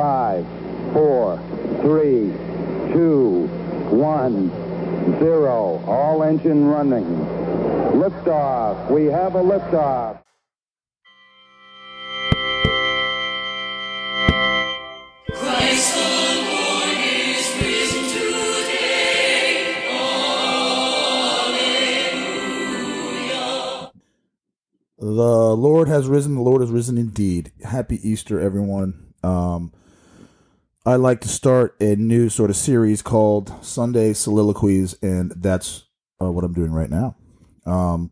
Five, four, three, two, one, zero. All engine running. Liftoff. We have a liftoff. The Lord has risen. The Lord has risen indeed. Happy Easter, everyone. Um, I like to start a new sort of series called Sunday Soliloquies, and that's uh, what I'm doing right now. Um,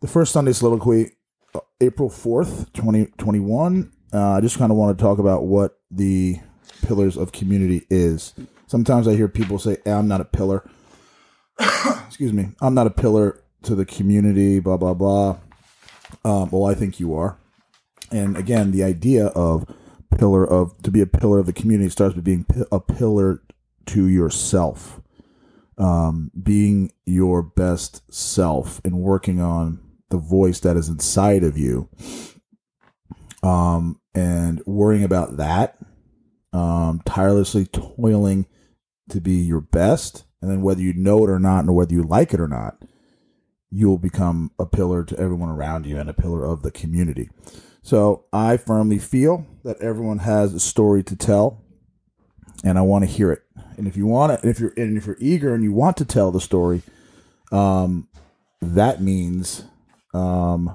the first Sunday Soliloquy, uh, April 4th, 2021. Uh, I just kind of want to talk about what the pillars of community is. Sometimes I hear people say, hey, I'm not a pillar. Excuse me. I'm not a pillar to the community, blah, blah, blah. Um, well, I think you are. And again, the idea of pillar of to be a pillar of the community starts with being a pillar to yourself, um, being your best self, and working on the voice that is inside of you, um, and worrying about that, um, tirelessly toiling to be your best, and then whether you know it or not, and whether you like it or not, you will become a pillar to everyone around you and a pillar of the community. So I firmly feel that everyone has a story to tell, and I want to hear it. And if you want it, if you're and if you're eager and you want to tell the story, um, that means um,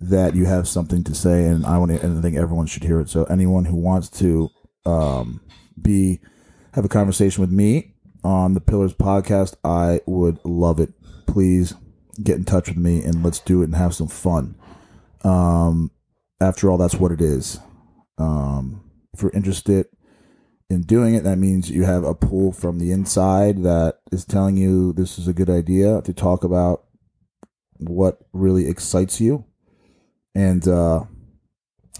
that you have something to say, and I want to, and I think everyone should hear it. So anyone who wants to um, be have a conversation with me on the Pillars podcast, I would love it. Please get in touch with me and let's do it and have some fun. Um, after all, that's what it is. Um, if you're interested in doing it, that means you have a pull from the inside that is telling you this is a good idea to talk about what really excites you. And uh,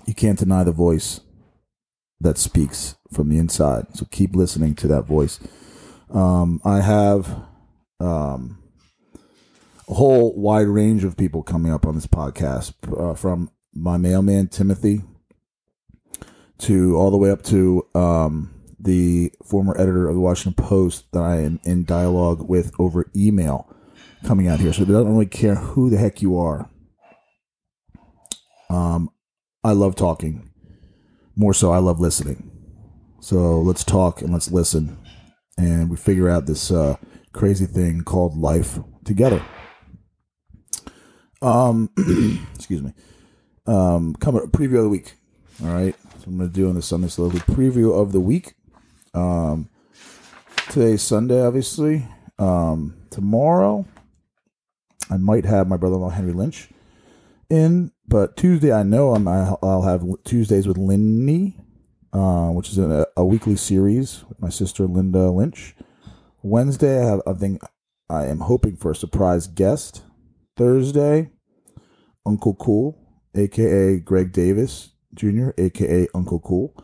you can't deny the voice that speaks from the inside. So keep listening to that voice. Um, I have um, a whole wide range of people coming up on this podcast, uh, from my mailman Timothy to all the way up to um, the former editor of the Washington Post that I am in dialogue with over email coming out here. So it doesn't really care who the heck you are. Um, I love talking. More so, I love listening. So let's talk and let's listen, and we figure out this uh, crazy thing called life together. Um, excuse me. Um, coming preview of the week. All right, so I'm going to do on the Sunday Slowly preview of the week. Um, today's Sunday, obviously. Um, tomorrow, I might have my brother-in-law Henry Lynch in, but Tuesday I know I'm I'll have Tuesdays with Linny, uh, which is a, a weekly series with my sister Linda Lynch. Wednesday I have I think I am hoping for a surprise guest. Thursday, Uncle Cool, aka Greg Davis Jr., aka Uncle Cool,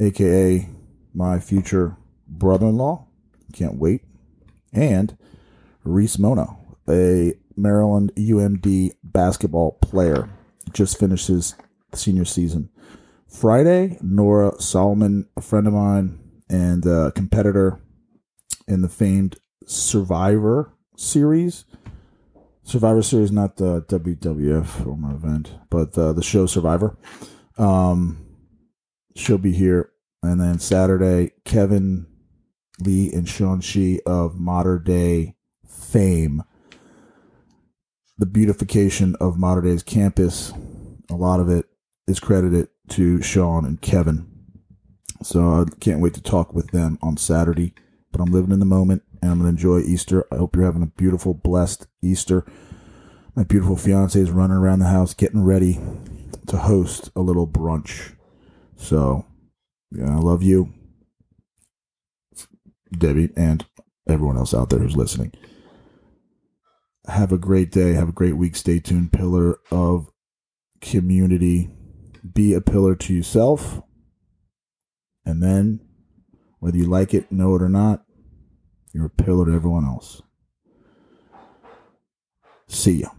aka my future brother-in-law. Can't wait. And Reese Mona, a Maryland UMD basketball player, just finished his senior season. Friday, Nora Solomon, a friend of mine and a competitor in the famed Survivor series. Survivor series, not the WWF former event, but uh, the show Survivor. Um, she'll be here, and then Saturday, Kevin Lee and Sean Shee of Modern Day fame. The beautification of Modern Day's campus, a lot of it is credited to Sean and Kevin. So I can't wait to talk with them on Saturday. But I'm living in the moment and I'm going to enjoy Easter. I hope you're having a beautiful, blessed Easter. My beautiful fiance is running around the house getting ready to host a little brunch. So, yeah, I love you, Debbie, and everyone else out there who's listening. Have a great day. Have a great week. Stay tuned. Pillar of community. Be a pillar to yourself. And then, whether you like it, know it or not, you're a pillar to everyone else. See ya.